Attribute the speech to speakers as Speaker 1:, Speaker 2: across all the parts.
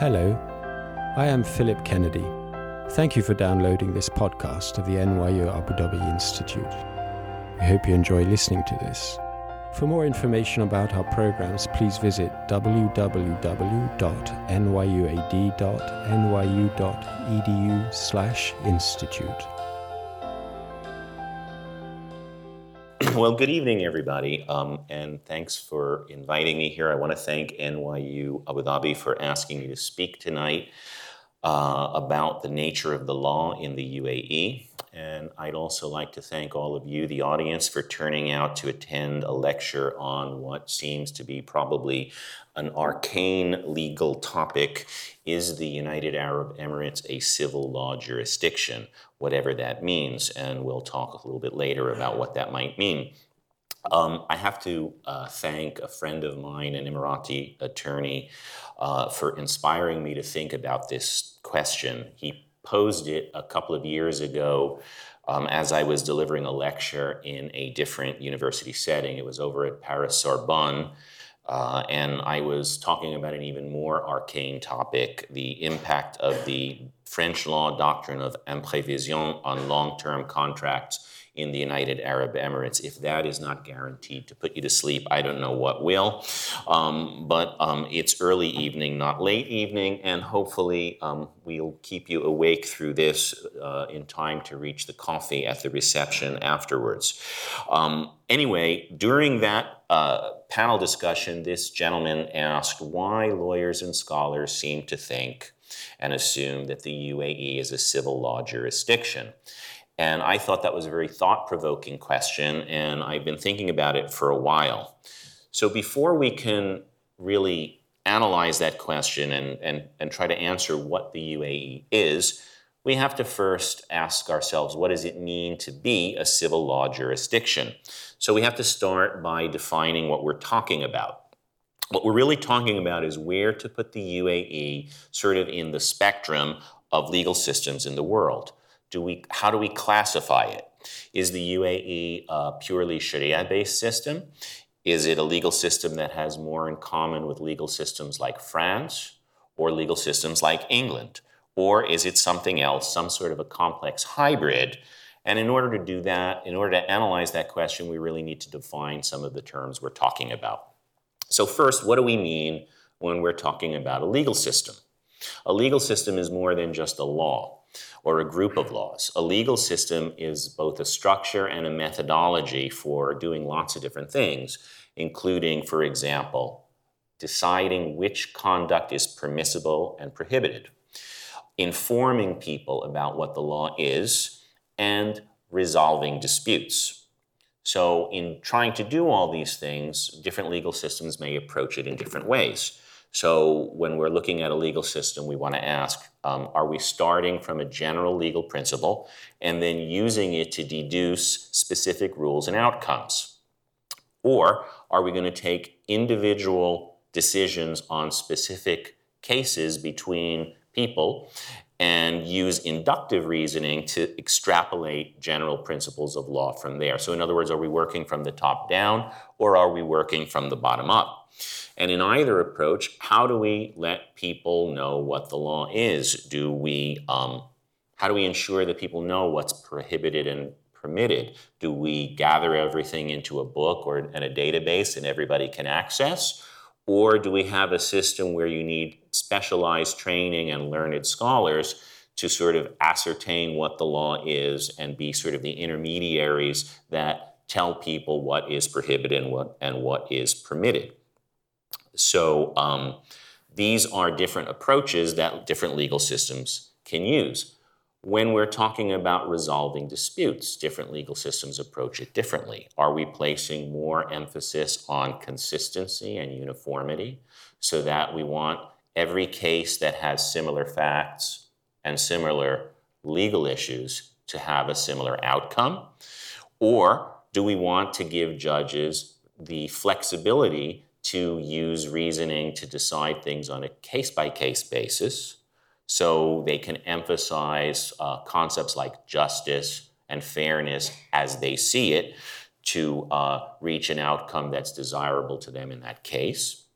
Speaker 1: Hello, I am Philip Kennedy. Thank you for downloading this podcast of the NYU Abu Dhabi Institute. We hope you enjoy listening to this. For more information about our programs, please visit www.nyuad.nyu.edu/institute.
Speaker 2: Well, good evening, everybody, um, and thanks for inviting me here. I want to thank NYU Abu Dhabi for asking me to speak tonight uh, about the nature of the law in the UAE. And I'd also like to thank all of you, the audience, for turning out to attend a lecture on what seems to be probably an arcane legal topic. Is the United Arab Emirates a civil law jurisdiction? Whatever that means. And we'll talk a little bit later about what that might mean. Um, I have to uh, thank a friend of mine, an Emirati attorney, uh, for inspiring me to think about this question. He posed it a couple of years ago um, as I was delivering a lecture in a different university setting. It was over at Paris Sorbonne. Uh, and I was talking about an even more arcane topic the impact of the French law doctrine of imprévision on long term contracts in the United Arab Emirates. If that is not guaranteed to put you to sleep, I don't know what will. Um, but um, it's early evening, not late evening, and hopefully um, we'll keep you awake through this uh, in time to reach the coffee at the reception afterwards. Um, anyway, during that uh, panel discussion, this gentleman asked why lawyers and scholars seem to think and assume that the UAE is a civil law jurisdiction. And I thought that was a very thought provoking question, and I've been thinking about it for a while. So before we can really analyze that question and, and, and try to answer what the UAE is, we have to first ask ourselves what does it mean to be a civil law jurisdiction? So we have to start by defining what we're talking about. What we're really talking about is where to put the UAE sort of in the spectrum of legal systems in the world do we, how do we classify it? Is the UAE a purely Sharia based system? Is it a legal system that has more in common with legal systems like France or legal systems like England? Or is it something else, some sort of a complex hybrid? And in order to do that, in order to analyze that question, we really need to define some of the terms we're talking about. So, first, what do we mean when we're talking about a legal system? A legal system is more than just a law or a group of laws. A legal system is both a structure and a methodology for doing lots of different things, including, for example, deciding which conduct is permissible and prohibited, informing people about what the law is, and resolving disputes. So, in trying to do all these things, different legal systems may approach it in different ways. So when we're looking at a legal system, we want to ask um, are we starting from a general legal principle and then using it to deduce specific rules and outcomes? Or are we going to take individual decisions on specific cases between people and use inductive reasoning to extrapolate general principles of law from there? So, in other words, are we working from the top down or are we working from the bottom up? And in either approach, how do we let people know what the law is? Do we, um, how do we ensure that people know what's prohibited and permitted? Do we gather everything into a book or in a database and everybody can access? Or do we have a system where you need specialized training and learned scholars to sort of ascertain what the law is and be sort of the intermediaries that tell people what is prohibited and what, and what is permitted? So um, these are different approaches that different legal systems can use. When we're talking about resolving disputes, different legal systems approach it differently. Are we placing more emphasis on consistency and uniformity so that we want every case that has similar facts and similar legal issues to have a similar outcome? Or do we want to give judges the flexibility to use reasoning to decide things on a case by case basis so they can emphasize uh, concepts like justice and fairness as they see it to uh, reach an outcome that's desirable to them in that case?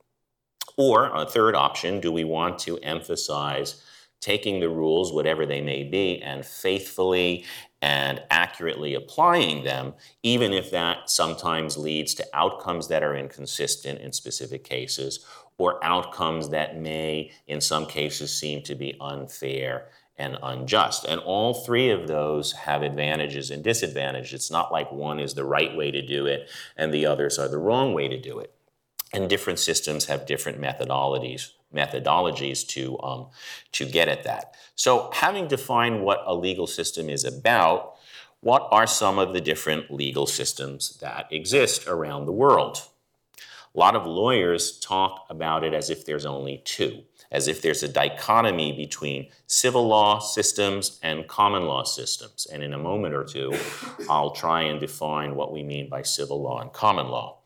Speaker 2: Or a third option, do we want to emphasize taking the rules, whatever they may be, and faithfully and accurately applying them, even if that sometimes leads to outcomes that are inconsistent in specific cases, or outcomes that may, in some cases, seem to be unfair and unjust. And all three of those have advantages and disadvantages. It's not like one is the right way to do it and the others are the wrong way to do it. And different systems have different methodologies methodologies to, um, to get at that. So, having defined what a legal system is about, what are some of the different legal systems that exist around the world? A lot of lawyers talk about it as if there's only two, as if there's a dichotomy between civil law systems and common law systems. And in a moment or two, I'll try and define what we mean by civil law and common law.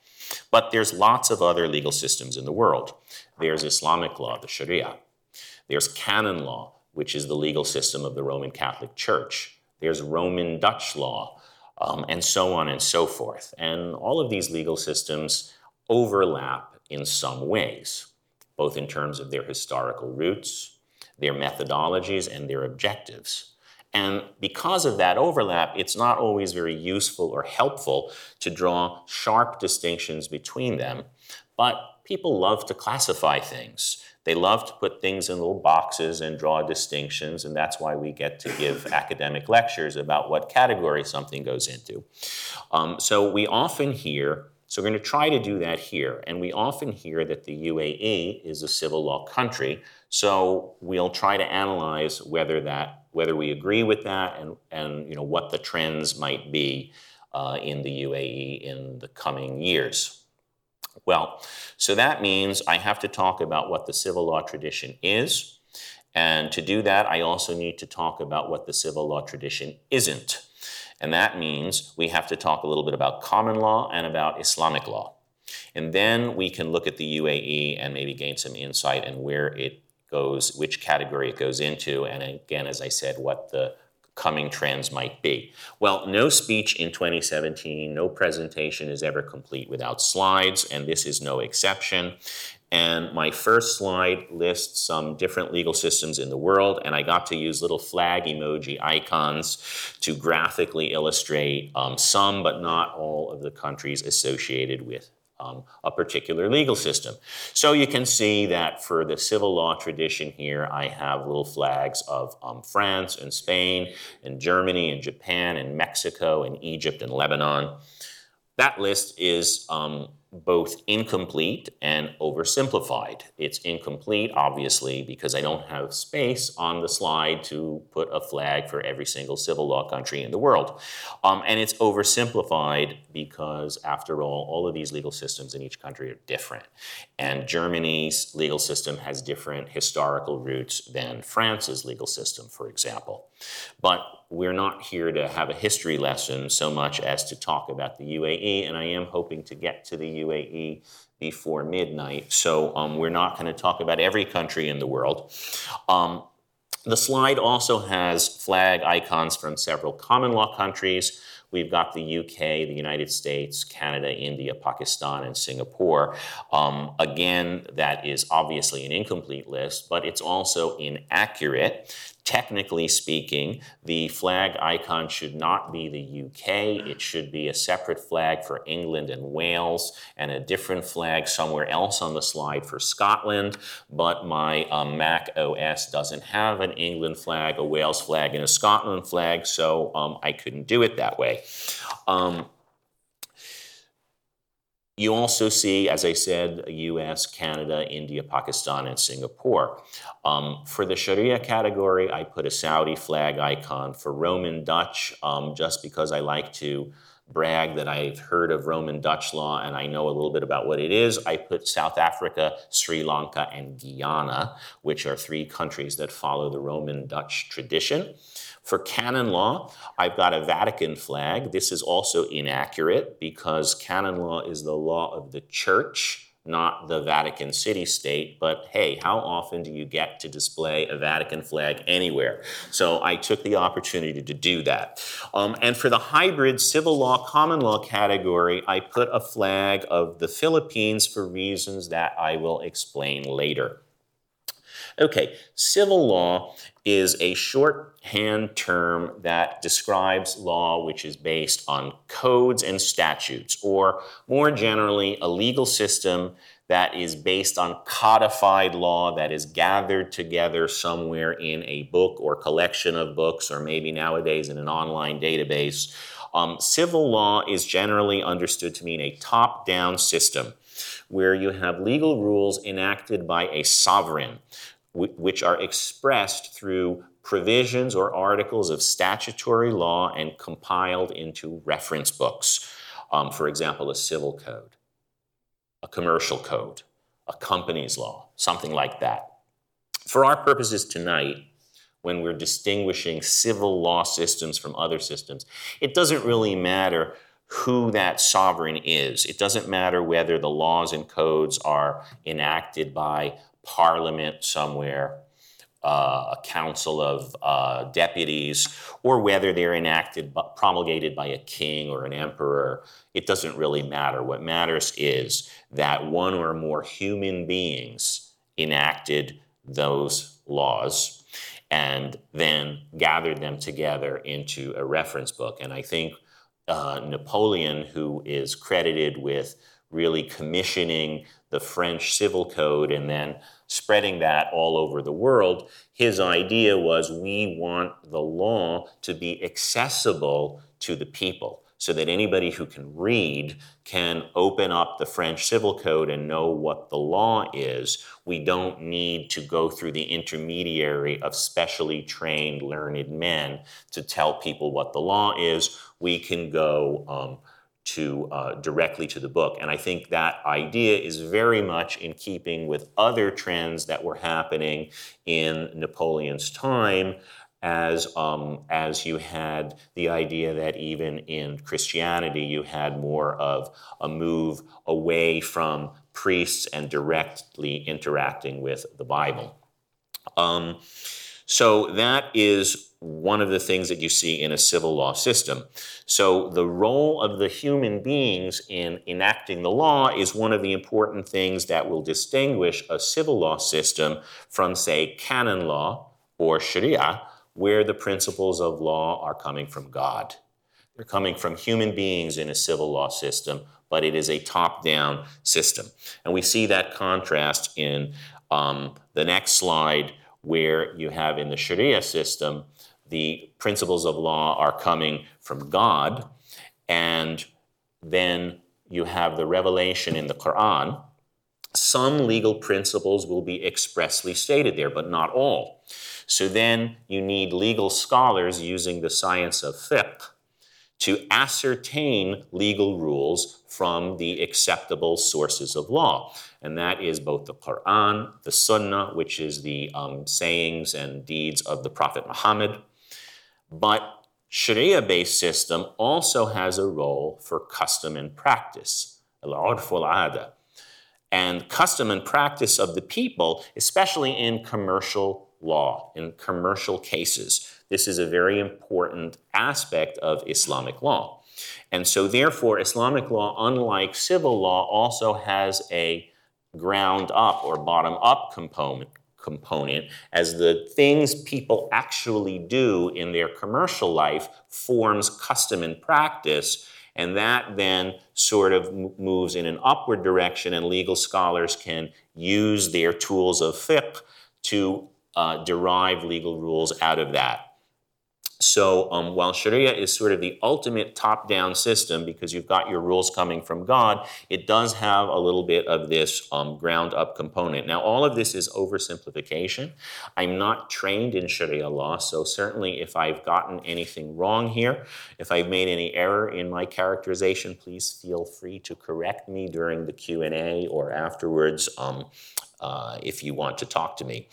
Speaker 2: But there's lots of other legal systems in the world. There's Islamic law, the Sharia. There's canon law, which is the legal system of the Roman Catholic Church. There's Roman Dutch law, um, and so on and so forth. And all of these legal systems overlap in some ways, both in terms of their historical roots, their methodologies, and their objectives. And because of that overlap, it's not always very useful or helpful to draw sharp distinctions between them. But people love to classify things. They love to put things in little boxes and draw distinctions, and that's why we get to give academic lectures about what category something goes into. Um, so we often hear, so we're going to try to do that here, and we often hear that the UAE is a civil law country, so we'll try to analyze whether that whether we agree with that and, and you know, what the trends might be uh, in the UAE in the coming years. Well, so that means I have to talk about what the civil law tradition is. And to do that, I also need to talk about what the civil law tradition isn't. And that means we have to talk a little bit about common law and about Islamic law. And then we can look at the UAE and maybe gain some insight and where it goes, which category it goes into, and again, as I said, what the coming trends might be. Well, no speech in 2017, no presentation is ever complete without slides, and this is no exception. And my first slide lists some different legal systems in the world, and I got to use little flag emoji icons to graphically illustrate um, some, but not all, of the countries associated with um, a particular legal system. So you can see that for the civil law tradition here, I have little flags of um, France and Spain and Germany and Japan and Mexico and Egypt and Lebanon. That list is um, both incomplete and oversimplified. It's incomplete, obviously, because I don't have space on the slide to put a flag for every single civil law country in the world. Um, and it's oversimplified because, after all, all of these legal systems in each country are different. And Germany's legal system has different historical roots than France's legal system, for example. But we're not here to have a history lesson so much as to talk about the UAE, and I am hoping to get to the UAE before midnight. So um, we're not going to talk about every country in the world. Um, the slide also has flag icons from several common law countries. We've got the UK, the United States, Canada, India, Pakistan, and Singapore. Um, again, that is obviously an incomplete list, but it's also inaccurate technically speaking, the flag icon should not be the UK. It should be a separate flag for England and Wales and a different flag somewhere else on the slide for Scotland. But my um, Mac OS doesn't have an England flag, a Wales flag, and a Scotland flag, so um, I couldn't do it that way. Um, you also see, as I said, US, Canada, India, Pakistan, and Singapore. Um, for the Sharia category, I put a Saudi flag icon. For Roman Dutch, um, just because I like to brag that I've heard of Roman Dutch law and I know a little bit about what it is, I put South Africa, Sri Lanka, and Guyana, which are three countries that follow the Roman Dutch tradition. For canon law, I've got a Vatican flag. This is also inaccurate because canon law is the law of the church, not the Vatican City State, but hey, how often do you get to display a Vatican flag anywhere? So I took the opportunity to do that. Um, and for the hybrid civil law, common law category, I put a flag of the Philippines for reasons that I will explain later. Okay, civil law is a shorthand term that describes law which is based on codes and statutes, or more generally, a legal system that is based on codified law that is gathered together somewhere in a book or collection of books, or maybe nowadays in an online database. Um, civil law is generally understood to mean a top down system where you have legal rules enacted by a sovereign which are expressed through provisions or articles of statutory law and compiled into reference books. Um, for example, a civil code, a commercial code, a company's law, something like that. For our purposes tonight, when we're distinguishing civil law systems from other systems, it doesn't really matter who that sovereign is. It doesn't matter whether the laws and codes are enacted by parliament somewhere, uh, a council of uh, deputies, or whether they're enacted, promulgated by a king or an emperor, it doesn't really matter. What matters is that one or more human beings enacted those laws and then gathered them together into a reference book. And I think uh, Napoleon, who is credited with really commissioning the French Civil Code and then spreading that all over the world. His idea was we want the law to be accessible to the people so that anybody who can read can open up the French Civil Code and know what the law is. We don't need to go through the intermediary of specially trained, learned men to tell people what the law is. We can go um, to uh, directly to the book. And I think that idea is very much in keeping with other trends that were happening in Napoleon's time. As, um, as you had the idea that even in Christianity, you had more of a move away from priests and directly interacting with the Bible. Um, so that is one of the things that you see in a civil law system. So the role of the human beings in enacting the law is one of the important things that will distinguish a civil law system from, say, canon law or Sharia, where the principles of law are coming from God. They're coming from human beings in a civil law system, but it is a top down system. And we see that contrast in um, the next slide where you have in the Sharia system, the principles of law are coming from God, and then you have the revelation in the Quran. Some legal principles will be expressly stated there, but not all. So then you need legal scholars using the science of fiqh to ascertain legal rules from the acceptable sources of law. And that is both the Quran, the Sunnah, which is the um, sayings and deeds of the Prophet Muhammad. But Sharia based system also has a role for custom and practice, al-urf al-ada, and custom and practice of the people, especially in commercial law, in commercial cases. This is a very important aspect of Islamic law. And so, therefore, Islamic law, unlike civil law, also has a ground up or bottom up component, component as the things people actually do in their commercial life forms custom and practice and that then sort of moves in an upward direction and legal scholars can use their tools of fiqh to uh, derive legal rules out of that so um, while Sharia is sort of the ultimate top-down system because you've got your rules coming from God, it does have a little bit of this um, ground-up component. Now, all of this is oversimplification. I'm not trained in Sharia law, so certainly if I've gotten anything wrong here, if I've made any error in my characterization, please feel free to correct me during the Q&A or afterwards um, uh, if you want to talk to me.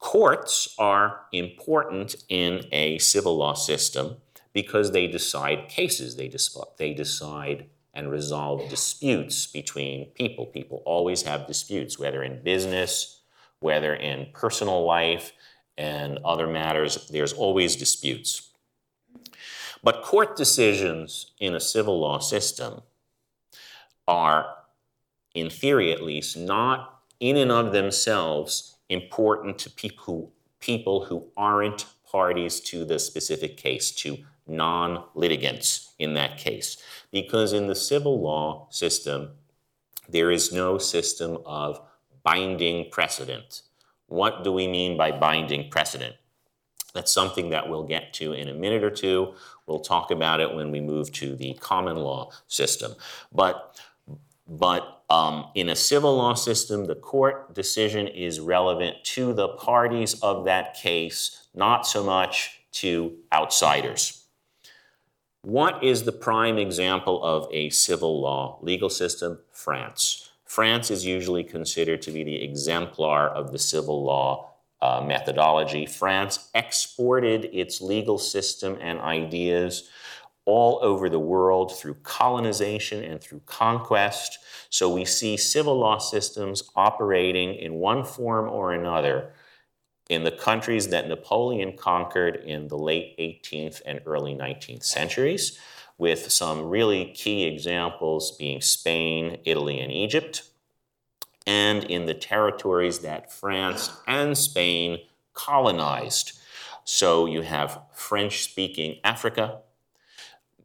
Speaker 2: Courts are important in a civil law system because they decide cases, they, they decide and resolve disputes between people. People always have disputes, whether in business, whether in personal life, and other matters, there's always disputes. But court decisions in a civil law system are, in theory at least, not in and of themselves important to people who, people who aren't parties to the specific case, to non litigants in that case. Because in the civil law system, there is no system of binding precedent. What do we mean by binding precedent? That's something that we'll get to in a minute or two. We'll talk about it when we move to the common law system. But, but um, in a civil law system, the court decision is relevant to the parties of that case, not so much to outsiders. What is the prime example of a civil law legal system? France. France is usually considered to be the exemplar of the civil law uh, methodology. France exported its legal system and ideas all over the world through colonization and through conquest. So we see civil law systems operating in one form or another in the countries that Napoleon conquered in the late 18th and early 19th centuries with some really key examples being Spain, Italy, and Egypt, and in the territories that France and Spain colonized. So you have French speaking Africa,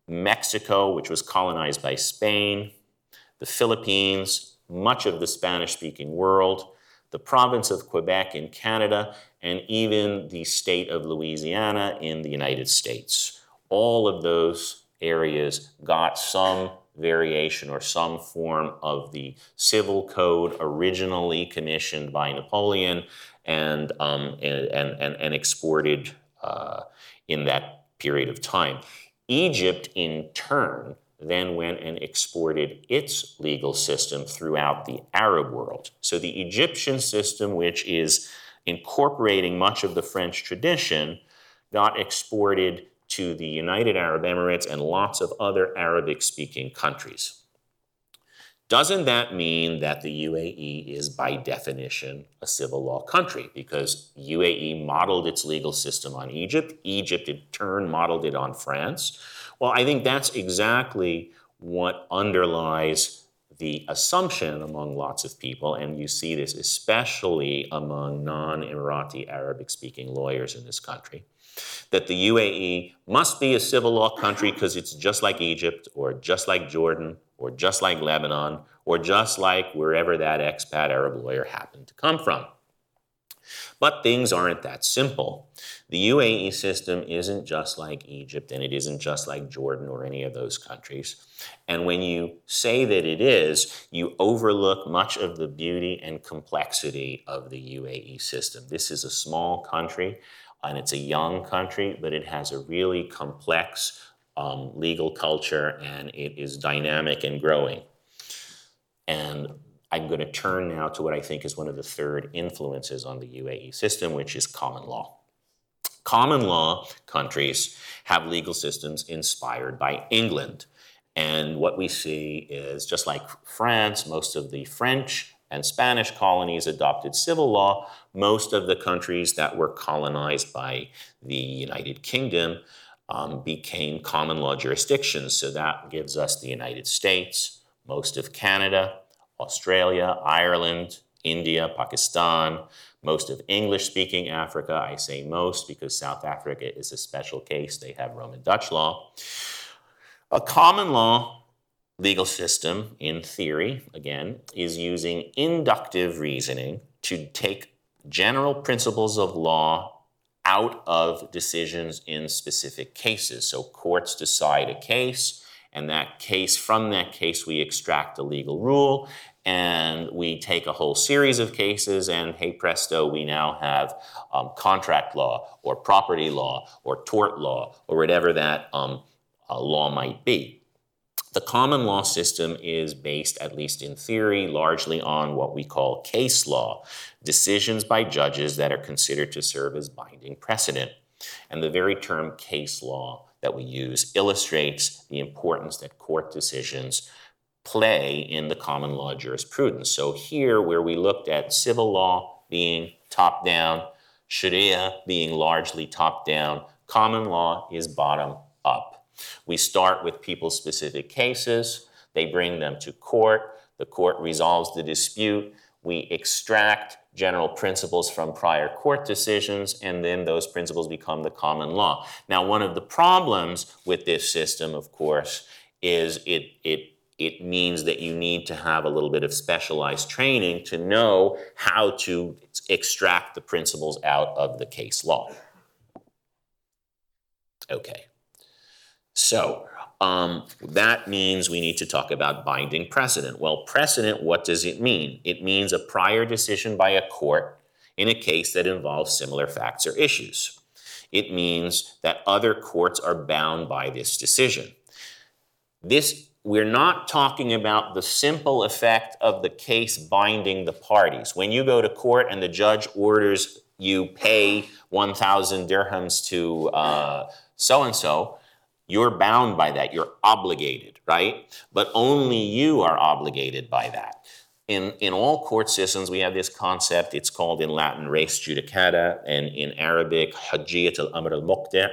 Speaker 2: Mexico, which was colonized by Spain, the Philippines, much of the Spanish speaking world, the province of Quebec in Canada, and even the state of Louisiana in the United States. All of those areas got some variation or some form of the civil code originally commissioned by Napoleon and, um, and, and, and, exported uh, in that period of time. Egypt, in turn, then went and exported its legal system throughout the Arab world. So the Egyptian system, which is incorporating much of the French tradition, got exported to the United Arab Emirates and lots of other Arabic speaking countries. Doesn't that mean that the UAE is by definition a civil law country? Because UAE modeled its legal system on Egypt, Egypt in turn modeled it on France. Well, I think that's exactly what underlies the assumption among lots of people, and you see this especially among non Emirati Arabic speaking lawyers in this country, that the UAE must be a civil law country because it's just like Egypt or just like Jordan or just like Lebanon or just like wherever that expat Arab lawyer happened to come from. But things aren't that simple. The UAE system isn't just like Egypt and it isn't just like Jordan or any of those countries. And when you say that it is, you overlook much of the beauty and complexity of the UAE system. This is a small country and it's a young country, but it has a really complex um, legal culture and it is dynamic and growing. And I'm going to turn now to what I think is one of the third influences on the UAE system, which is common law. Common law countries have legal systems inspired by England. And what we see is just like France, most of the French and Spanish colonies adopted civil law. Most of the countries that were colonized by the United Kingdom um, became common law jurisdictions. So that gives us the United States, most of Canada, Australia, Ireland, India, Pakistan, most of English speaking Africa. I say most because South Africa is a special case. They have Roman Dutch law. A common law legal system, in theory, again, is using inductive reasoning to take general principles of law out of decisions in specific cases. So courts decide a case, and that case, from that case, we extract a legal rule, and we take a whole series of cases, and hey presto, we now have um, contract law, or property law, or tort law, or whatever that um, uh, law might be. The common law system is based, at least in theory, largely on what we call case law, decisions by judges that are considered to serve as binding precedent. And the very term case law that we use illustrates the importance that court decisions play in the common law jurisprudence. So here, where we looked at civil law being top down, Sharia being largely top down, common law is bottom up. We start with people's specific cases, they bring them to court, the court resolves the dispute, we extract general principles from prior court decisions, and then those principles become the common law. Now, one of the problems with this system, of course, is it, it, it means that you need to have a little bit of specialized training to know how to extract the principles out of the case law. Okay. So, um, that means we need to talk about binding precedent. Well, precedent, what does it mean? It means a prior decision by a court in a case that involves similar facts or issues. It means that other courts are bound by this decision. This we're not talking about the simple effect of the case binding the parties. When you go to court and the judge orders you pay 1,000 dirhams to so and so, you're bound by that. You're obligated, right? But only you are obligated by that. In, in all court systems, we have this concept. It's called in Latin res judicata, and in Arabic, hujjiyat al amr al muqta.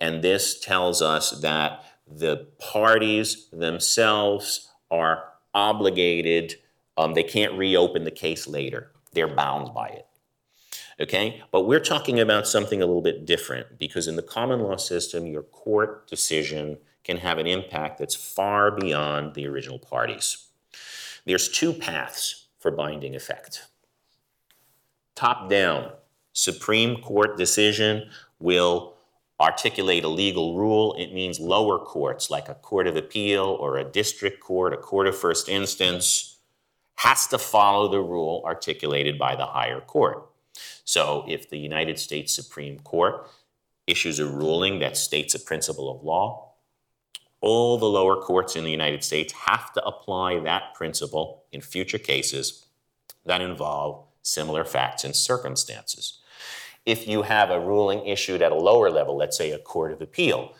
Speaker 2: And this tells us that the parties themselves are obligated, um, they can't reopen the case later. They're bound by it. Okay? But we're talking about something a little bit different because in the common law system, your court decision can have an impact that's far beyond the original parties. There's two paths for binding effect. Top down, Supreme Court decision will articulate a legal rule. It means lower courts, like a court of appeal or a district court, a court of first instance, has to follow the rule articulated by the higher court. So if the United States Supreme Court issues a ruling that states a principle of law, all the lower courts in the United States have to apply that principle in future cases that involve similar facts and circumstances. If you have a ruling issued at a lower level, let's say a court of appeal,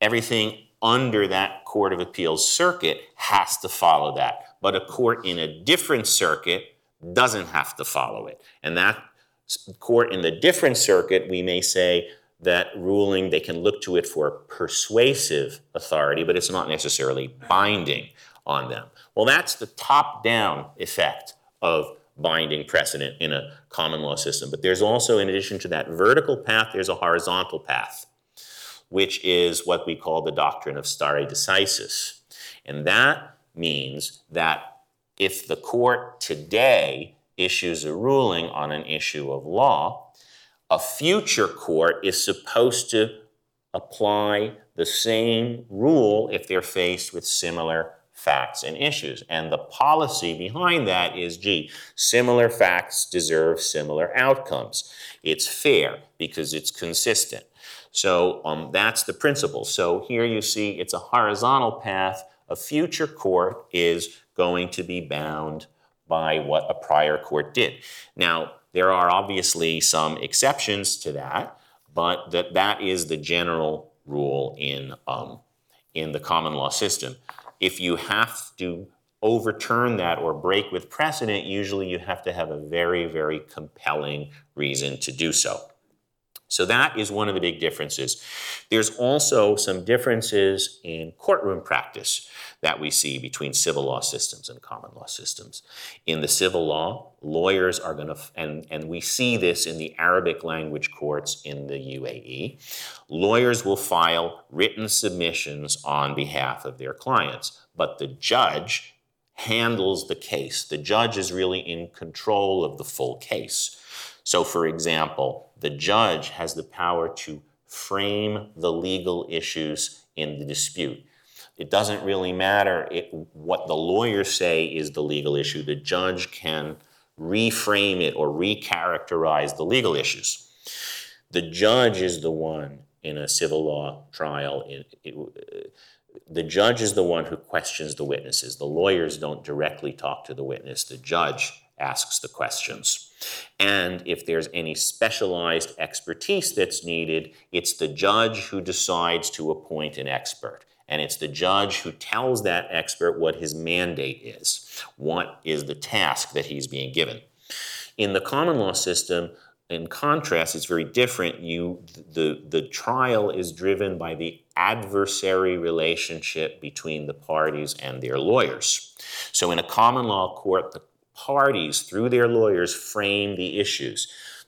Speaker 2: everything under that court of appeals circuit has to follow that. But a court in a different circuit doesn't have to follow it. And that court in the different circuit, we may say that ruling, they can look to it for persuasive authority, but it's not necessarily binding on them. Well, that's the top down effect of binding precedent in a common law system. But there's also, in addition to that vertical path, there's a horizontal path, which is what we call the doctrine of stare decisis. And that means that if the court today issues a ruling on an issue of law, a future court is supposed to apply the same rule if they're faced with similar facts and issues. And the policy behind that is gee, similar facts deserve similar outcomes. It's fair because it's consistent. So um, that's the principle. So here you see it's a horizontal path. A future court is going to be bound by what a prior court did. Now, there are obviously some exceptions to that, but that, that is the general rule in, um, in the common law system. If you have to overturn that or break with precedent, usually you have to have a very, very compelling reason to do so. So that is one of the big differences. There's also some differences in courtroom practice that we see between civil law systems and common law systems. In the civil law, lawyers are going to, and, and we see this in the Arabic language courts in the UAE, lawyers will file written submissions on behalf of their clients, but the judge handles the case. The judge is really in control of the full case. So, for example, the judge has the power to frame the legal issues in the dispute. It doesn't really matter it, what the lawyers say is the legal issue. The judge can reframe it or recharacterize the legal issues. The judge is the one in a civil law trial. It, it, the judge is the one who questions the witnesses. The lawyers don't directly talk to the witness. The judge asks the questions. And if there's any specialized expertise that's needed, it's the judge who decides to appoint an expert. And it's the judge who tells that expert what his mandate is, what is the task that he's being given. In the common law system, in contrast, it's very different. You, the, the trial is driven by the adversary relationship between the parties and their lawyers. So in a common law court, the parties, through their lawyers, frame the issues.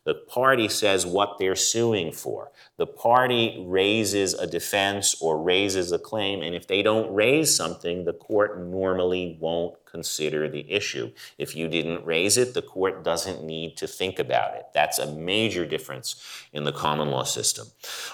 Speaker 2: The party says what they're suing for. The party raises a defense or raises a claim, and if they don't raise something, the court normally won't consider the issue. If you didn't raise it, the court doesn't need to think about it. That's a major difference in the common law system.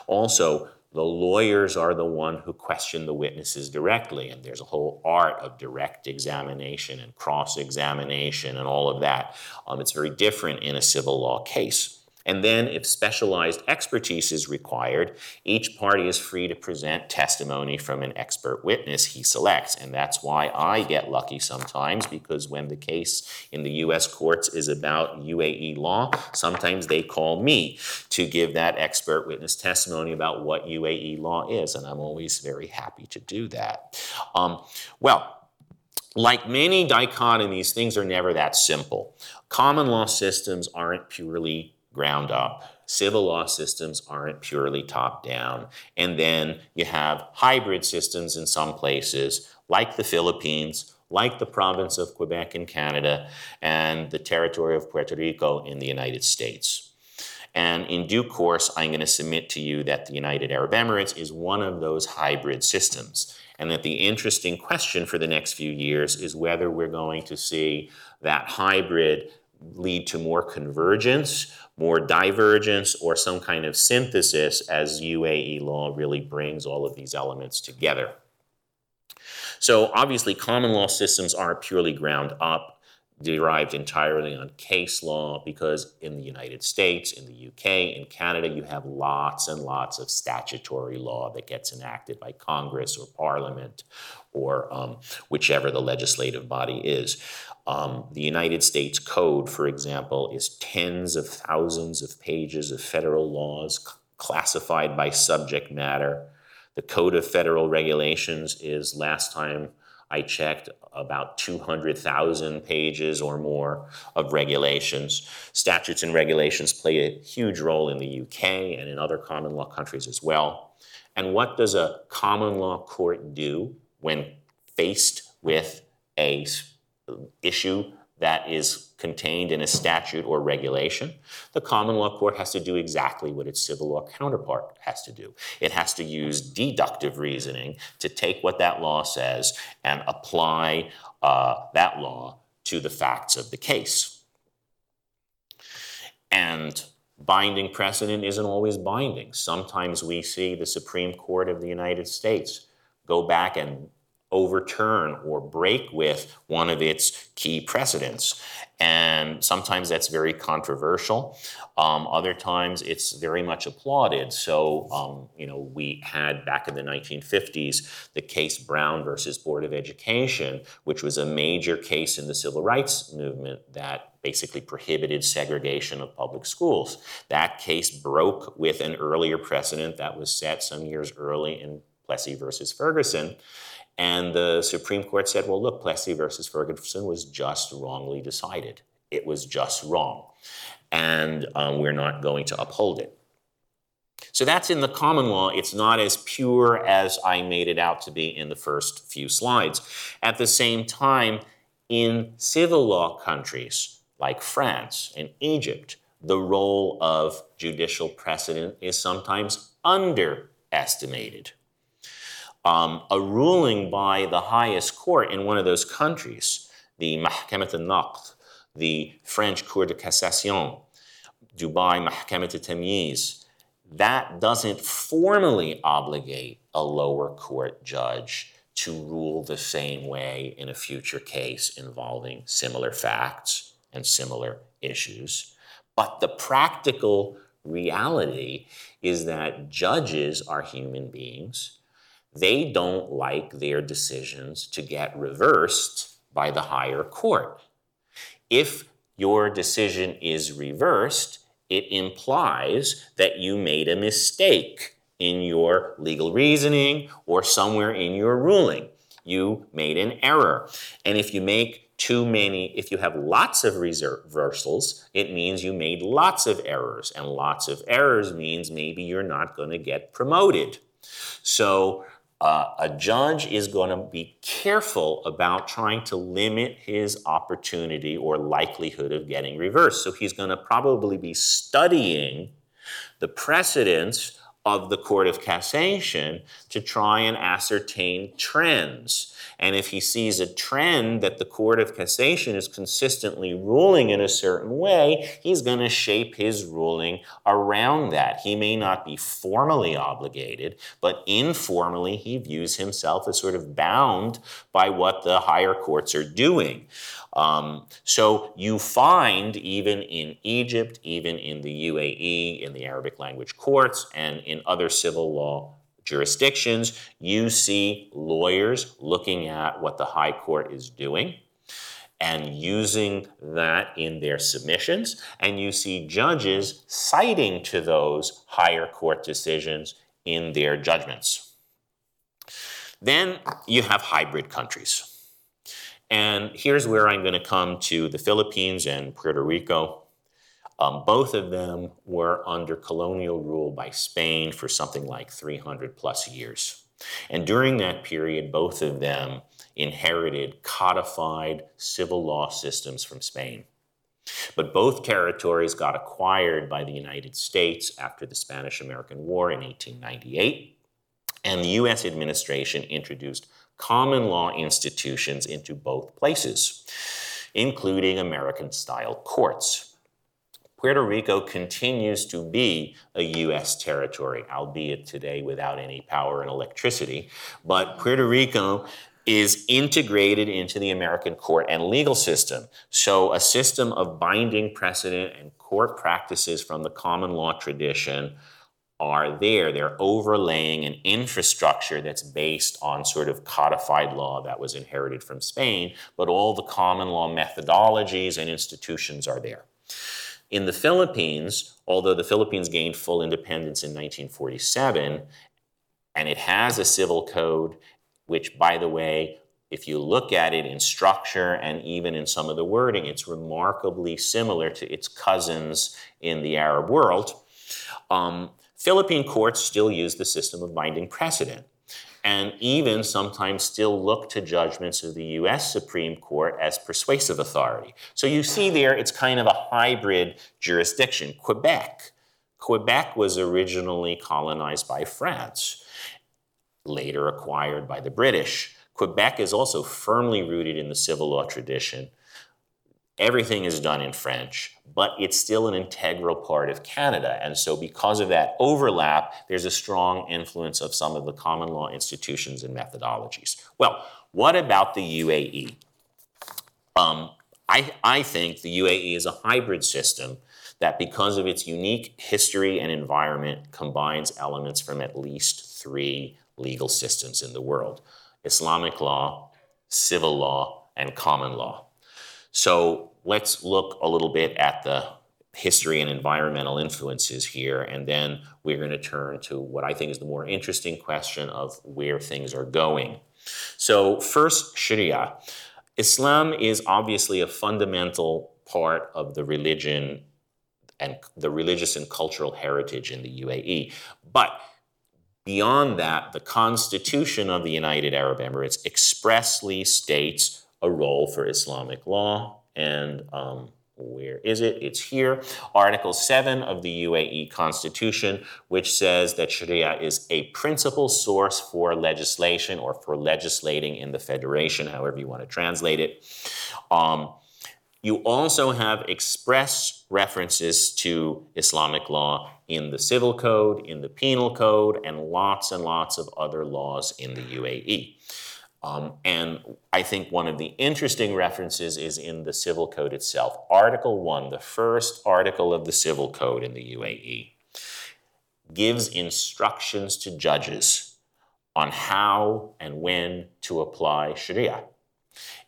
Speaker 2: Also, the lawyers are the one who question the witnesses directly, and there's a whole art of direct examination and cross examination and all of that. Um, it's very different in a civil law case. And then, if specialized expertise is required, each party is free to present testimony from an expert witness he selects. And that's why I get lucky sometimes, because when the case in the US courts is about UAE law, sometimes they call me to give that expert witness testimony about what UAE law is. And I'm always very happy to do that. Um, well, like many dichotomies, things are never that simple. Common law systems aren't purely ground up. Civil law systems aren't purely top down. And then you have hybrid systems in some places, like the Philippines, like the province of Quebec in Canada, and the territory of Puerto Rico in the United States. And in due course, I'm going to submit to you that the United Arab Emirates is one of those hybrid systems. And that the interesting question for the next few years is whether we're going to see that hybrid lead to more convergence more divergence or some kind of synthesis as UAE law really brings all of these elements together. So obviously common law systems aren't purely ground up, derived entirely on case law because in the United States, in the UK, in Canada, you have lots and lots of statutory law that gets enacted by Congress or Parliament or um, whichever the legislative body is. Um, the United States Code, for example, is tens of thousands of pages of federal laws c- classified by subject matter. The Code of Federal Regulations is, last time I checked, about 200,000 pages or more of regulations. Statutes and regulations play a huge role in the UK and in other common law countries as well. And what does a common law court do when faced with a issue that is contained in a statute or regulation, the common law court has to do exactly what its civil law counterpart has to do. It has to use deductive reasoning to take what that law says and apply uh, that law to the facts of the case. And binding precedent isn't always binding. Sometimes we see the Supreme Court of the United States go back and overturn or break with one of its key precedents. And sometimes that's very controversial. Um, other times it's very much applauded. So, um, you know, we had back in the 1950s the case Brown versus Board of Education, which was a major case in the civil rights movement that basically prohibited segregation of public schools. That case broke with an earlier precedent that was set some years early in Plessy versus Ferguson. And the Supreme Court said, well, look, Plessy versus Ferguson was just wrongly decided. It was just wrong. And um, we're not going to uphold it. So that's in the common law. It's not as pure as I made it out to be in the first few slides. At the same time, in civil law countries like France and Egypt, the role of judicial precedent is sometimes underestimated um, a ruling by the highest court in one of those countries, the Mahkamat al-Naqd, the French Cour de Cassation, Dubai Mahkamat al-Tamyiz, that doesn't formally obligate a lower court judge to rule the same way in a future case involving similar facts and similar issues. But the practical reality is that judges are human beings they don't like their decisions to get reversed by the higher court. If your decision is reversed, it implies that you made a mistake in your legal reasoning or somewhere in your ruling. You made an error. And if you make too many, if you have lots of reversals, it means you made lots of errors. And lots of errors means maybe you're not going to get promoted. So uh, a judge is going to be careful about trying to limit his opportunity or likelihood of getting reversed. So he's going to probably be studying the precedents of the Court of Cassation to try and ascertain trends. And if he sees a trend that the Court of Cassation is consistently ruling in a certain way, he's going to shape his ruling around that. He may not be formally obligated, but informally he views himself as sort of bound by what the higher courts are doing. Um, so you find even in Egypt, even in the UAE, in the Arabic language courts, and in other civil law jurisdictions, you see lawyers looking at what the high court is doing and using that in their submissions, and you see judges citing to those higher court decisions in their judgments. Then you have hybrid countries. And here's where I'm going to come to the Philippines and Puerto Rico. Um, both of them were under colonial rule by Spain for something like 300 plus years. And during that period, both of them inherited codified civil law systems from Spain. But both territories got acquired by the United States after the Spanish American War in 1898, and the US administration introduced common law institutions into both places, including American style courts. Puerto Rico continues to be a U.S. territory, albeit today without any power and electricity. But Puerto Rico is integrated into the American court and legal system. So, a system of binding precedent and court practices from the common law tradition are there. They're overlaying an infrastructure that's based on sort of codified law that was inherited from Spain, but all the common law methodologies and institutions are there. In the Philippines, although the Philippines gained full independence in 1947, and it has a civil code, which, by the way, if you look at it in structure and even in some of the wording, it's remarkably similar to its cousins in the Arab world. Um, Philippine courts still use the system of binding precedent and even sometimes still look to judgments of the US Supreme Court as persuasive authority. So you see there, it's kind of a hybrid jurisdiction. Quebec. Quebec was originally colonized by France, later acquired by the British. Quebec is also firmly rooted in the civil law tradition Everything is done in French, but it's still an integral part of Canada. And so, because of that overlap, there's a strong influence of some of the common law institutions and methodologies. Well, what about the UAE? Um, I, I think the UAE is a hybrid system that, because of its unique history and environment, combines elements from at least three legal systems in the world Islamic law, civil law, and common law. So let's look a little bit at the history and environmental influences here, and then we're going to turn to what I think is the more interesting question of where things are going. So, first, Sharia. Islam is obviously a fundamental part of the religion and the religious and cultural heritage in the UAE. But beyond that, the Constitution of the United Arab Emirates expressly states a role for Islamic law. And um, where is it? It's here. Article 7 of the UAE Constitution, which says that Sharia is a principal source for legislation or for legislating in the federation, however you want to translate it. Um, you also have express references to Islamic law in the civil code, in the penal code, and lots and lots of other laws in the UAE. Um, and I think one of the interesting references is in the Civil Code itself. Article 1, the first article of the Civil Code in the UAE, gives instructions to judges on how and when to apply Sharia.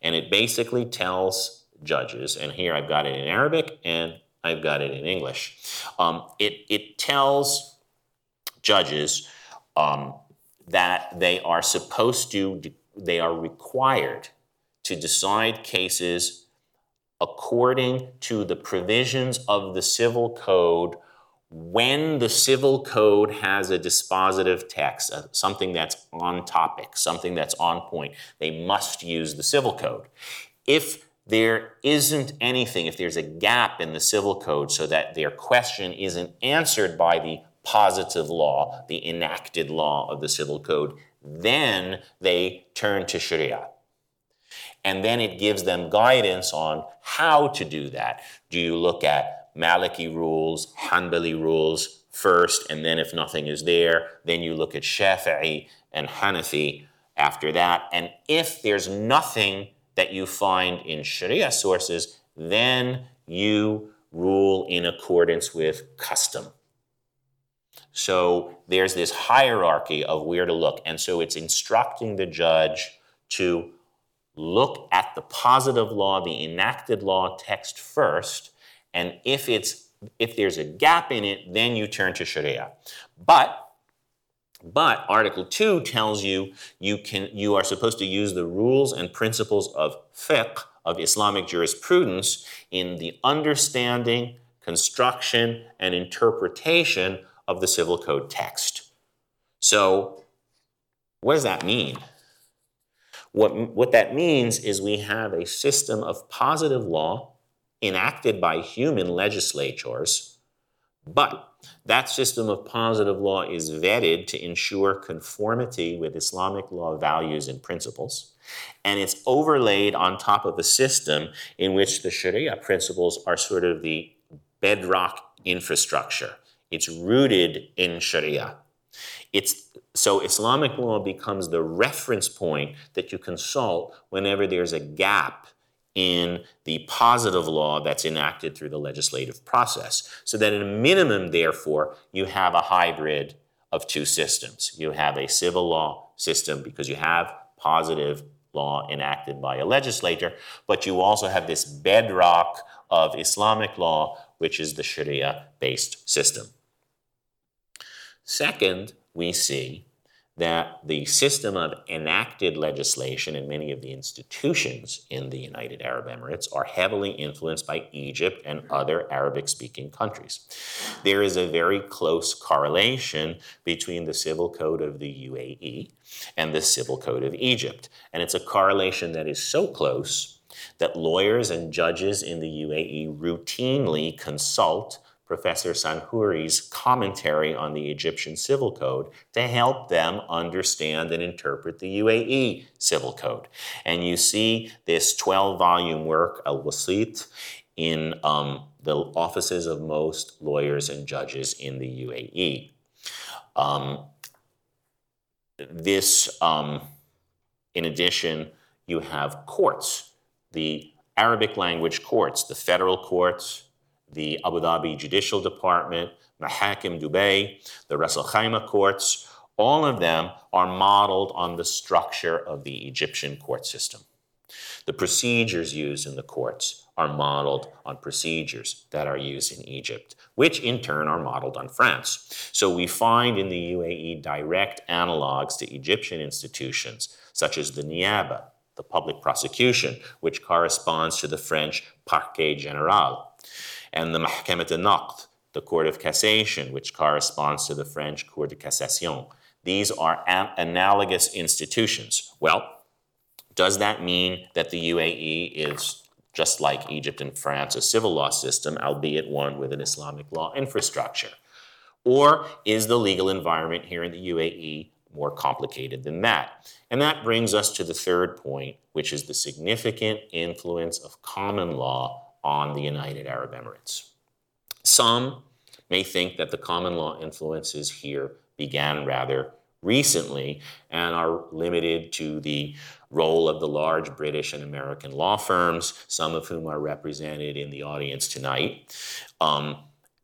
Speaker 2: And it basically tells judges, and here I've got it in Arabic and I've got it in English. Um, it, it tells judges um, that they are supposed to, they are required to decide cases according to the provisions of the civil code when the civil code has a dispositive text, uh, something that's on topic, something that's on point, they must use the civil code. If there isn't anything, if there's a gap in the civil code so that their question isn't answered by the positive law, the enacted law of the civil code, then they turn to Sharia. And then it gives them guidance on how to do that. Do you look at Maliki rules, Hanbali rules first, and then if nothing is there, then you look at Shafi'i and Hanafi after that. And if there's nothing that you find in Sharia sources, then you rule in accordance with custom. So there's this hierarchy of where to look. And so it's instructing the judge to look at the positive law, the enacted law text first, and if it's if there's a gap in it, then you turn to Sharia. But but Article 2 tells you you can you are supposed to use the rules and principles of fiqh, of Islamic jurisprudence, in the understanding, construction, and interpretation of the civil code text. So, what does that mean? What, what that means is we have a system of positive law enacted by human legislatures, but that system of positive law is vetted to ensure conformity with Islamic law values and principles. And it's overlaid on top of a system in which the Sharia principles are sort of the bedrock infrastructure. It's rooted in Sharia. It's so Islamic law becomes the reference point that you consult whenever there's a gap in the positive law that's enacted through the legislative process. So that at a minimum, therefore, you have a hybrid of two systems. You have a civil law system because you have positive law enacted by a legislator, but you also have this bedrock of Islamic law, which is the Sharia based system. Second, we see that the system of enacted legislation in many of the institutions in the United Arab Emirates are heavily influenced by Egypt and other Arabic speaking countries. There is a very close correlation between the civil code of the UAE and the civil code of Egypt. And it's a correlation that is so close that lawyers and judges in the UAE routinely consult Professor Sanhouri's commentary on the Egyptian Civil Code to help them understand and interpret the UAE Civil Code. And you see this 12 volume work, Al Wasit, in um, the offices of most lawyers and judges in the UAE. Um, this, um, in addition, you have courts, the Arabic language courts, the federal courts, the Abu Dhabi Judicial Department, Mahakim Dubai, the Ras Al Khaimah courts, all of them are modeled on the structure of the Egyptian court system. The procedures used in the courts are modeled on procedures that are used in Egypt, which in turn are modeled on France. So we find in the UAE direct analogs to Egyptian institutions, such as the Niaba, the public prosecution, which corresponds to the French Parquet General and the Mahkamat al-Naqd, the Court of Cassation, which corresponds to the French Cour de Cassation. These are an- analogous institutions. Well, does that mean that the UAE is just like Egypt and France, a civil law system, albeit one with an Islamic law infrastructure? Or is the legal environment here in the UAE more complicated than that? And that brings us to the third point, which is the significant influence of common law on the United Arab Emirates. Some may think that the common law influences here began rather recently and are limited to the role of the large British and American law firms, some of whom are represented in the audience tonight, um,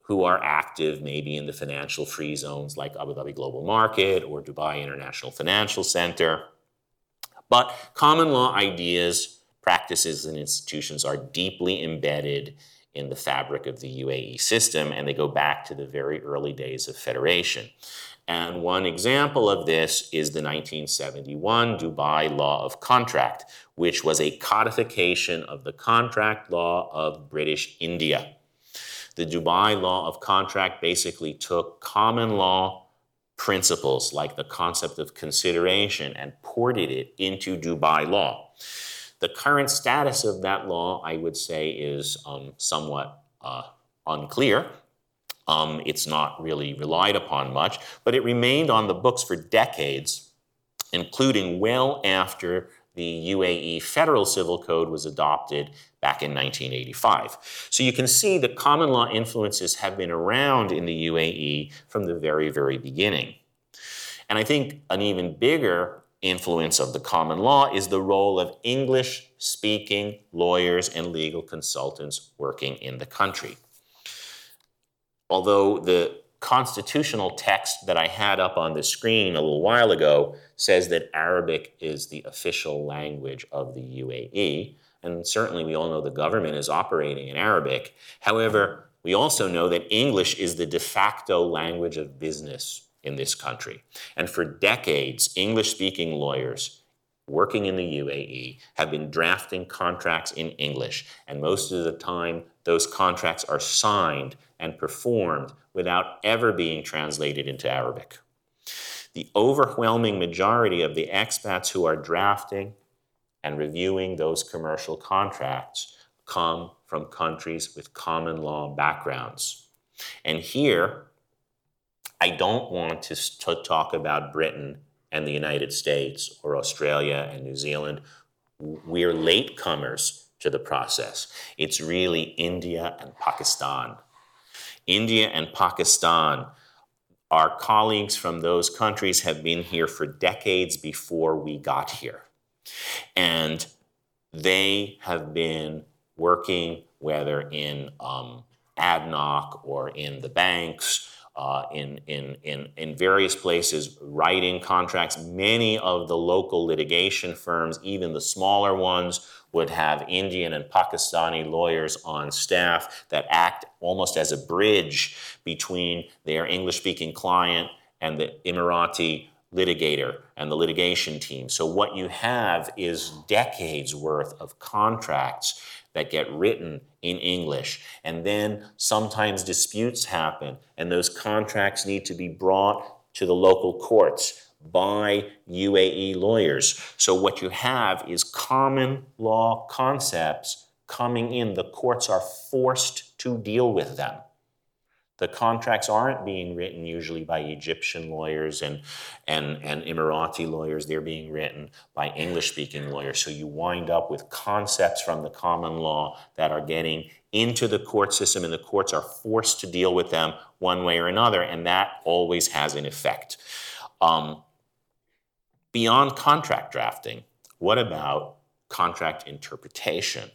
Speaker 2: who are active maybe in the financial free zones like Abu Dhabi Global Market or Dubai International Financial Center. But common law ideas practices and institutions are deeply embedded in the fabric of the UAE system, and they go back to the very early days of federation. And one example of this is the 1971 Dubai Law of Contract, which was a codification of the contract law of British India. The Dubai Law of Contract basically took common law principles like the concept of consideration and ported it into Dubai law. The current status of that law, I would say, is um, somewhat uh, unclear. Um, it's not really relied upon much, but it remained on the books for decades, including well after the UAE Federal Civil Code was adopted back in 1985. So you can see that common law influences have been around in the UAE from the very, very beginning. And I think an even bigger influence of the common law is the role of English speaking lawyers and legal consultants working in the country although the constitutional text that I had up on the screen a little while ago says that Arabic is the official language of the UAE, and certainly we all know the government is operating in Arabic. However, we also know that English is the de facto language of business in this country. And for decades, English speaking lawyers working in the UAE have been drafting contracts in English. And most of the time, those contracts are signed and performed without ever being translated into Arabic. The overwhelming majority of the expats who are drafting and reviewing those commercial contracts come from countries with common law backgrounds. And here, I don't want to, talk about Britain and the United States or Australia and New Zealand, we're latecomers to the process. It's really India and Pakistan. India and Pakistan, our colleagues from those countries have been here for decades before we got here. And they have been working, whether in um, ADNOC or in the banks uh, in, in, in, in various places, writing contracts. Many of the local litigation firms, even the smaller ones, would have Indian and Pakistani lawyers on staff that act almost as a bridge between their English speaking client and the Emirati litigator and the litigation team. So, what you have is decades worth of contracts that get written in English. And then sometimes disputes happen, and those contracts need to be brought to the local courts by UAE lawyers. So, what you have is common law concepts coming in. The courts are forced to deal with them. The contracts aren't being written usually by Egyptian lawyers and, and, and Emirati lawyers. They're being written by English speaking lawyers. So you wind up with concepts from the common law that are getting into the court system, and the courts are forced to deal with them one way or another, and that always has an effect. Um, beyond contract drafting, what about contract interpretation?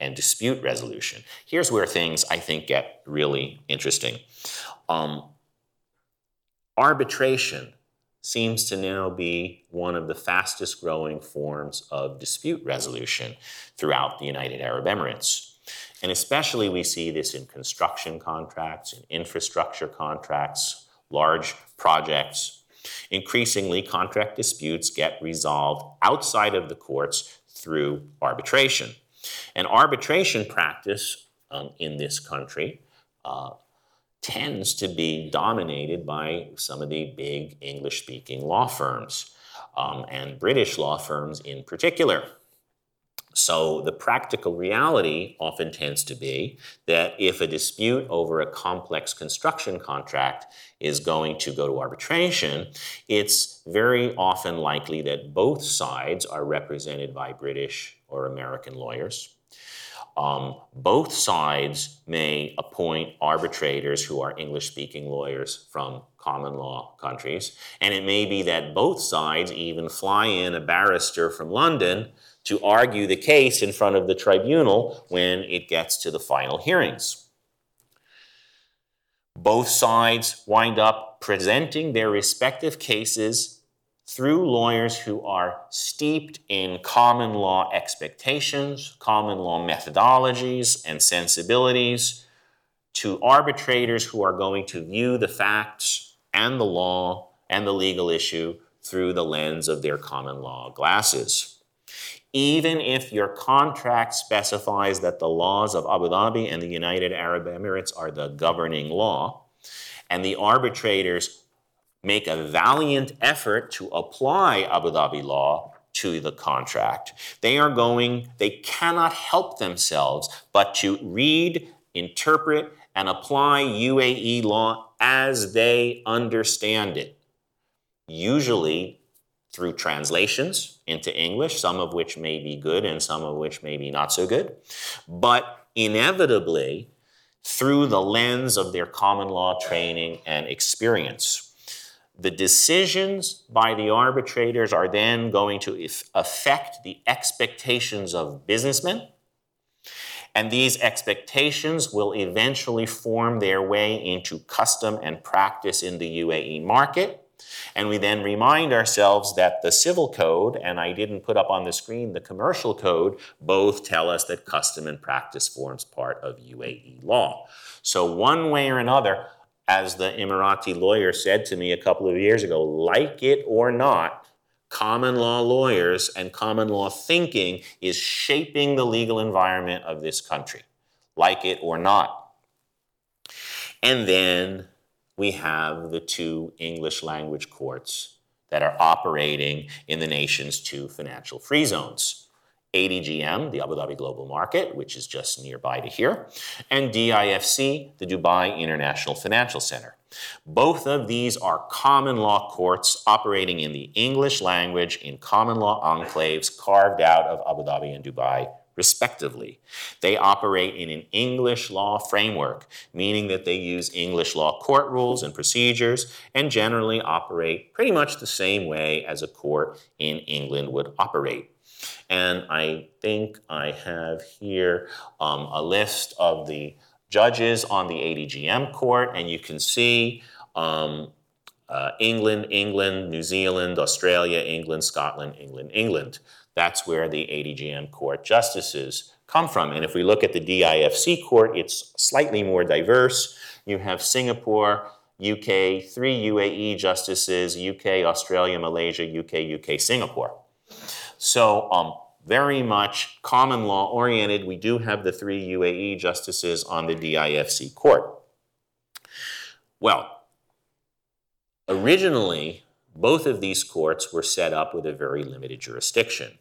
Speaker 2: And dispute resolution. Here's where things I think get really interesting. Um, arbitration seems to now be one of the fastest growing forms of dispute resolution throughout the United Arab Emirates. And especially we see this in construction contracts, in infrastructure contracts, large projects. Increasingly, contract disputes get resolved outside of the courts through arbitration. And arbitration practice um, in this country uh, tends to be dominated by some of the big English speaking law firms um, and British law firms in particular. So, the practical reality often tends to be that if a dispute over a complex construction contract is going to go to arbitration, it's very often likely that both sides are represented by British or American lawyers. Um, both sides may appoint arbitrators who are English speaking lawyers from common law countries. And it may be that both sides even fly in a barrister from London to argue the case in front of the tribunal when it gets to the final hearings. Both sides wind up presenting their respective cases through lawyers who are steeped in common law expectations, common law methodologies, and sensibilities, to arbitrators who are going to view the facts and the law and the legal issue through the lens of their common law glasses. Even if your contract specifies that the laws of Abu Dhabi and the United Arab Emirates are the governing law, and the arbitrators make a valiant effort to apply Abu Dhabi law to the contract. They are going, they cannot help themselves but to read, interpret, and apply UAE law as they understand it. Usually through translations into English, some of which may be good and some of which may be not so good, but inevitably through the lens of their common law training and experience. The decisions by the arbitrators are then going to affect the expectations of businessmen, and these expectations will eventually form their way into custom and practice in the UAE market. And we then remind ourselves that the civil code, and I didn't put up on the screen the commercial code, both tell us that custom and practice forms part of UAE law. So, one way or another, as the Emirati lawyer said to me a couple of years ago, like it or not, common law lawyers and common law thinking is shaping the legal environment of this country, like it or not. And then we have the two English language courts that are operating in the nation's two financial free zones. ADGM, the Abu Dhabi Global Market, which is just nearby to here, and DIFC, the Dubai International Financial Center. Both of these are common law courts operating in the English language in common law enclaves carved out of Abu Dhabi and Dubai, respectively. They operate in an English law framework, meaning that they use English law court rules and procedures and generally operate pretty much the same way as a court in England would operate. And I think I have here um, a list of the judges on the ADGM court, and you can see um, uh, England, England, New Zealand, Australia, England, Scotland, England, England. That's where the ADGM court justices come from. And if we look at the DIFC court, it's slightly more diverse. You have Singapore, UK, three UAE justices, UK, Australia, Malaysia, UK, UK, Singapore. So, um, very much common law oriented. We do have the three UAE justices on the DIFC court. Well, originally, both of these courts were set up with a very limited jurisdiction.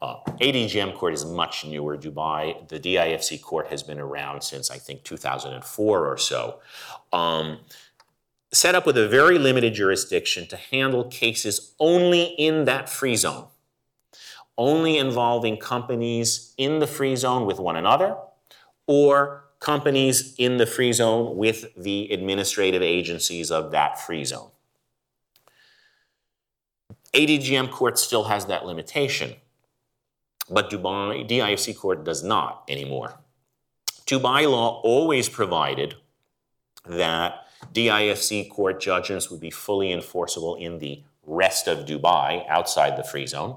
Speaker 2: Uh, ADGM court is much newer. Dubai, the DIFC court has been around since I think 2004 or so. Um, set up with a very limited jurisdiction to handle cases only in that free zone only involving companies in the free zone with one another or companies in the free zone with the administrative agencies of that free zone. ADGM court still has that limitation, but Dubai DIFC court does not anymore. Dubai law always provided that DIFC court judgments would be fully enforceable in the rest of Dubai outside the free zone,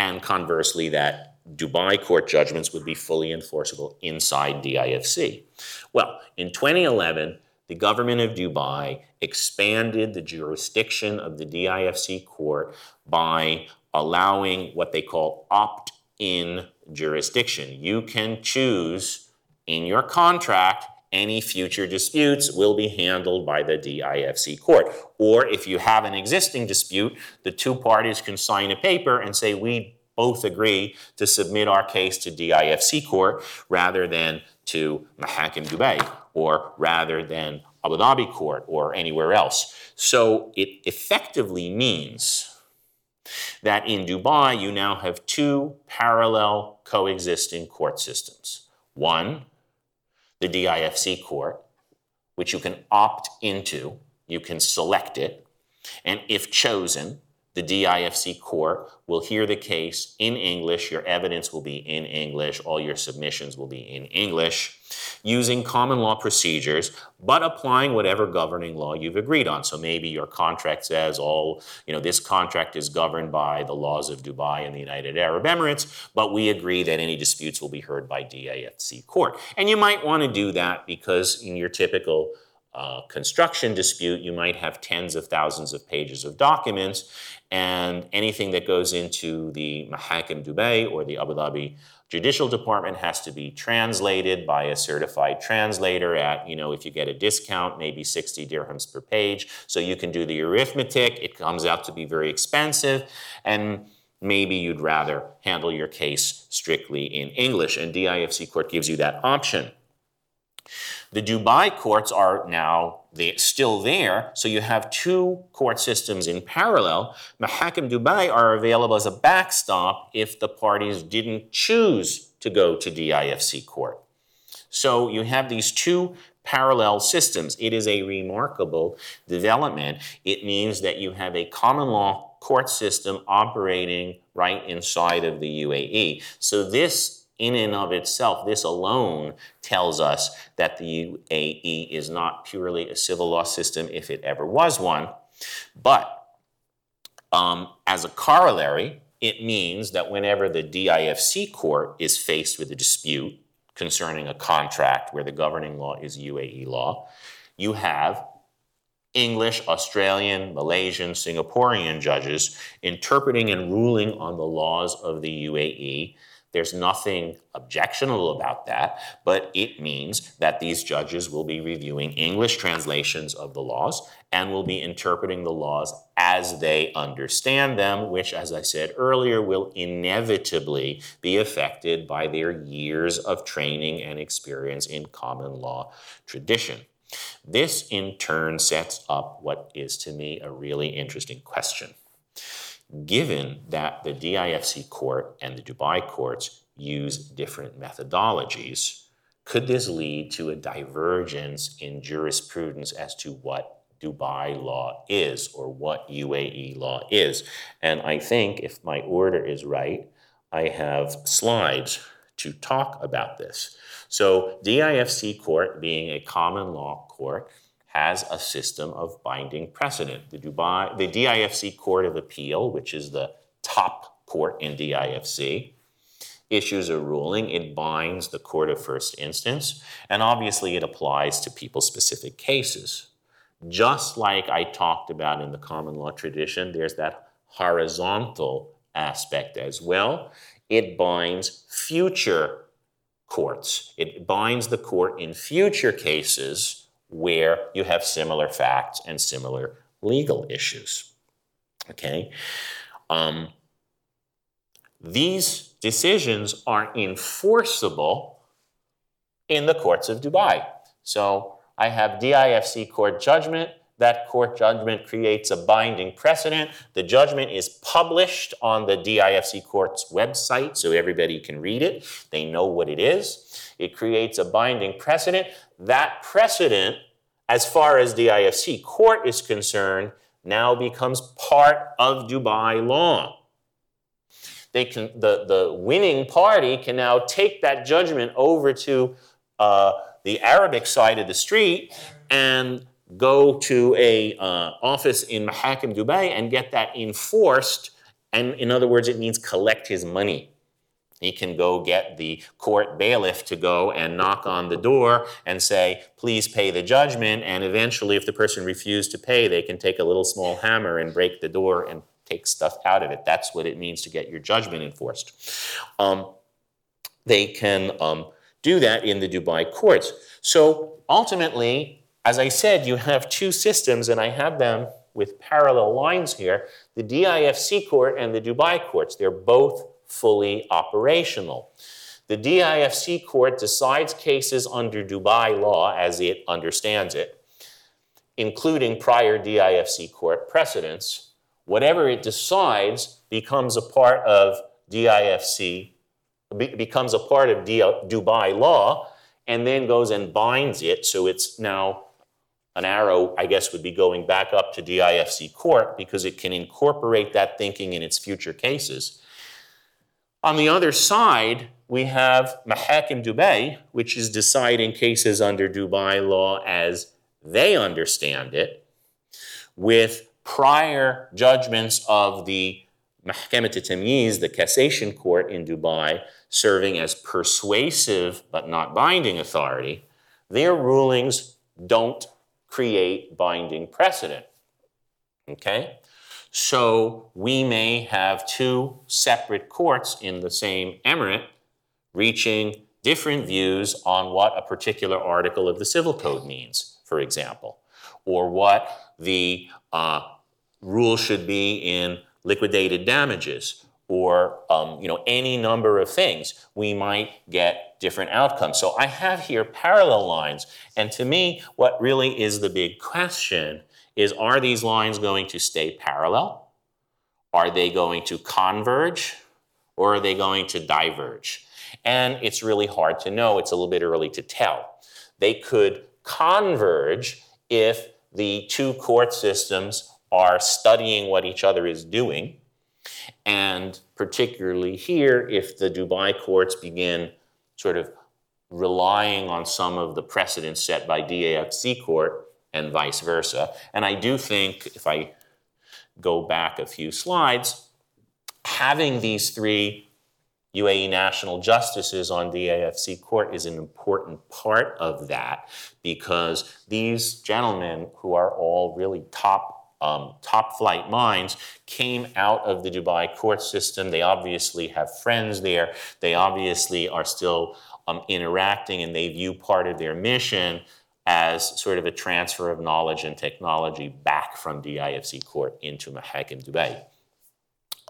Speaker 2: and conversely, that Dubai court judgments would be fully enforceable inside DIFC. Well, in 2011, the government of Dubai expanded the jurisdiction of the DIFC court by allowing what they call opt in jurisdiction. You can choose in your contract any future disputes will be handled by the DIFC court. Or if you have an existing dispute, the two parties can sign a paper and say, we both agree to submit our case to DIFC court rather than to Mahakim Dubai or rather than Abu Dhabi court or anywhere else. So it effectively means that in Dubai you now have two parallel coexisting court systems. One, the DIFC court, which you can opt into, you can select it, and if chosen, the DIFC court will hear the case in English. Your evidence will be in English. All your submissions will be in English using common law procedures, but applying whatever governing law you've agreed on. So maybe your contract says all, you know, this contract is governed by the laws of Dubai and the United Arab Emirates, but we agree that any disputes will be heard by DIFC court. And you might want to do that because in your typical uh, construction dispute, you might have tens of thousands of pages of documents, and anything that goes into the Mahakim Dubai or the Abu Dhabi Judicial Department has to be translated by a certified translator at, you know, if you get a discount, maybe 60 dirhams per page. So you can do the arithmetic. It comes out to be very expensive. And maybe you'd rather handle your case strictly in English. And DIFC Court gives you that option. The Dubai courts are now still there, so you have two court systems in parallel. Mahakim Dubai are available as a backstop if the parties didn't choose to go to DIFC court. So you have these two parallel systems. It is a remarkable development. It means that you have a common law court system operating right inside of the UAE. So this in and of itself, this alone tells us that the UAE is not purely a civil law system if it ever was one. But um, as a corollary, it means that whenever the DIFC court is faced with a dispute concerning a contract where the governing law is UAE law, you have English, Australian, Malaysian, Singaporean judges interpreting and ruling on the laws of the UAE there's nothing objectionable about that, but it means that these judges will be reviewing English translations of the laws and will be interpreting the laws as they understand them, which, as I said earlier, will inevitably be affected by their years of training and experience in common law tradition. This, in turn, sets up what is to me a really interesting question given that the DIFC court and the Dubai courts use different methodologies, could this lead to a divergence in jurisprudence as to what Dubai law is or what UAE law is? And I think if my order is right, I have slides to talk about this. So, DIFC court being a common law court has a system of binding precedent. The Dubai, the DIFC Court of Appeal, which is the top court in DIFC, issues a ruling. It binds the court of first instance, and obviously it applies to people specific cases. Just like I talked about in the common law tradition, there's that horizontal aspect as well. It binds future courts. It binds the court in future cases where you have similar facts and similar legal issues. Okay? Um, these decisions are enforceable in the courts of Dubai. So I have DIFC court judgment. That court judgment creates a binding precedent. The judgment is published on the DIFC court's website so everybody can read it. They know what it is. It creates a binding precedent. That precedent, as far as the IFC court is concerned, now becomes part of Dubai law. They can, the, the winning party can now take that judgment over to uh, the Arabic side of the street and go to a uh, office in Mahakim Dubai and get that enforced. And in other words, it means collect his money. He can go get the court bailiff to go and knock on the door and say, please pay the judgment. And eventually, if the person refused to pay, they can take a little small hammer and break the door and take stuff out of it. That's what it means to get your judgment enforced. Um, they can um, do that in the Dubai courts. So ultimately, as I said, you have two systems, and I have them with parallel lines here the DIFC court and the Dubai courts. They're both fully operational. The DIFC court decides cases under Dubai law as it understands it, including prior DIFC court precedents. Whatever it decides becomes a part of DIFC, becomes a part of Dubai law, and then goes and binds it so it's now an arrow, I guess, would be going back up to DIFC court because it can incorporate that thinking in its future cases. On the other side, we have Mahakim Dubai, which is deciding cases under Dubai law as they understand it, with prior judgments of the Mahkamat Tamyiz, the cassation court in Dubai, serving as persuasive but not binding authority, their rulings don't create binding precedent. Okay? So we may have two separate courts in the same emirate reaching different views on what a particular article of the civil code means, for example, or what the uh, rule should be in liquidated damages, or um, you know any number of things. We might get different outcomes. So I have here parallel lines, and to me, what really is the big question is: Are these lines going to stay parallel? Are they going to converge, or are they going to diverge? And it's really hard to know. It's a little bit early to tell. They could converge if the two court systems are studying what each other is doing. And particularly here, if the Dubai courts begin sort of relying on some of the precedents set by DIFC court and vice versa. And I do think, if I go back a few slides, having these three UAE national justices on DIFC court is an important part of that because these gentlemen, who are all really top um, top flight minds came out of the Dubai court system. They obviously have friends there. They obviously are still um, interacting and they view part of their mission as sort of a transfer of knowledge and technology back from DIFC court into Mahakim Dubai.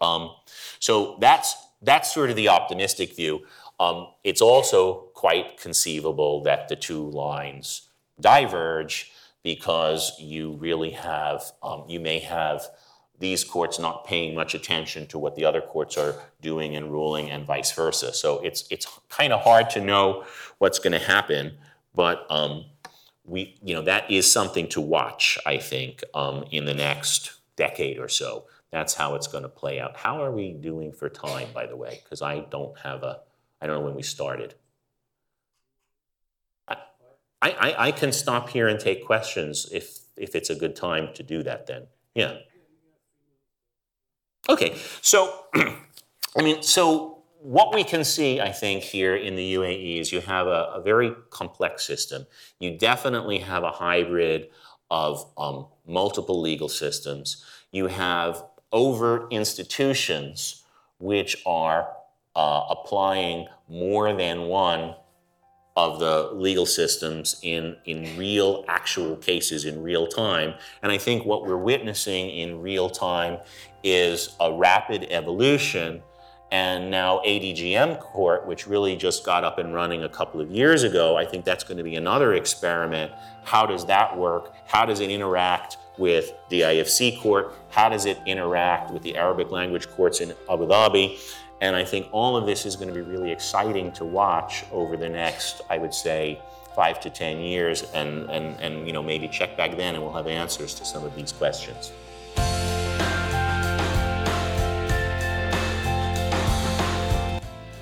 Speaker 2: Um, so that's that's sort of the optimistic view. Um, it's also quite conceivable that the two lines diverge because you really have, um, you may have these courts not paying much attention to what the other courts are doing and ruling and vice versa. So it's, it's kind of hard to know what's going to happen, but um, we, you know, that is something to watch, I think, um, in the next decade or so. That's how it's going to play out. How are we doing for time, by the way? Because I don't have a, I don't know when we started. I, I, I can stop here and take questions if, if it's a good time to do that then. Yeah. Okay, so, I mean, so what we can see, I think, here in the UAE is you have a, a very complex system. You definitely have a hybrid of um, multiple legal systems. You have overt institutions which are uh, applying more than one of the legal systems in, in real actual cases in real time. And I think what we're witnessing in real time is a rapid evolution. And now ADGM Court, which really just got up and running a couple of years ago, I think that's going to be another experiment. How does that work? How does it interact with the IFC court? How does it interact with the Arabic language courts in Abu Dhabi? And I think all of this is going to be really exciting to watch over the next, I would say, five to 10 years and, and, and you know, maybe check back then and we'll have answers to some of these questions.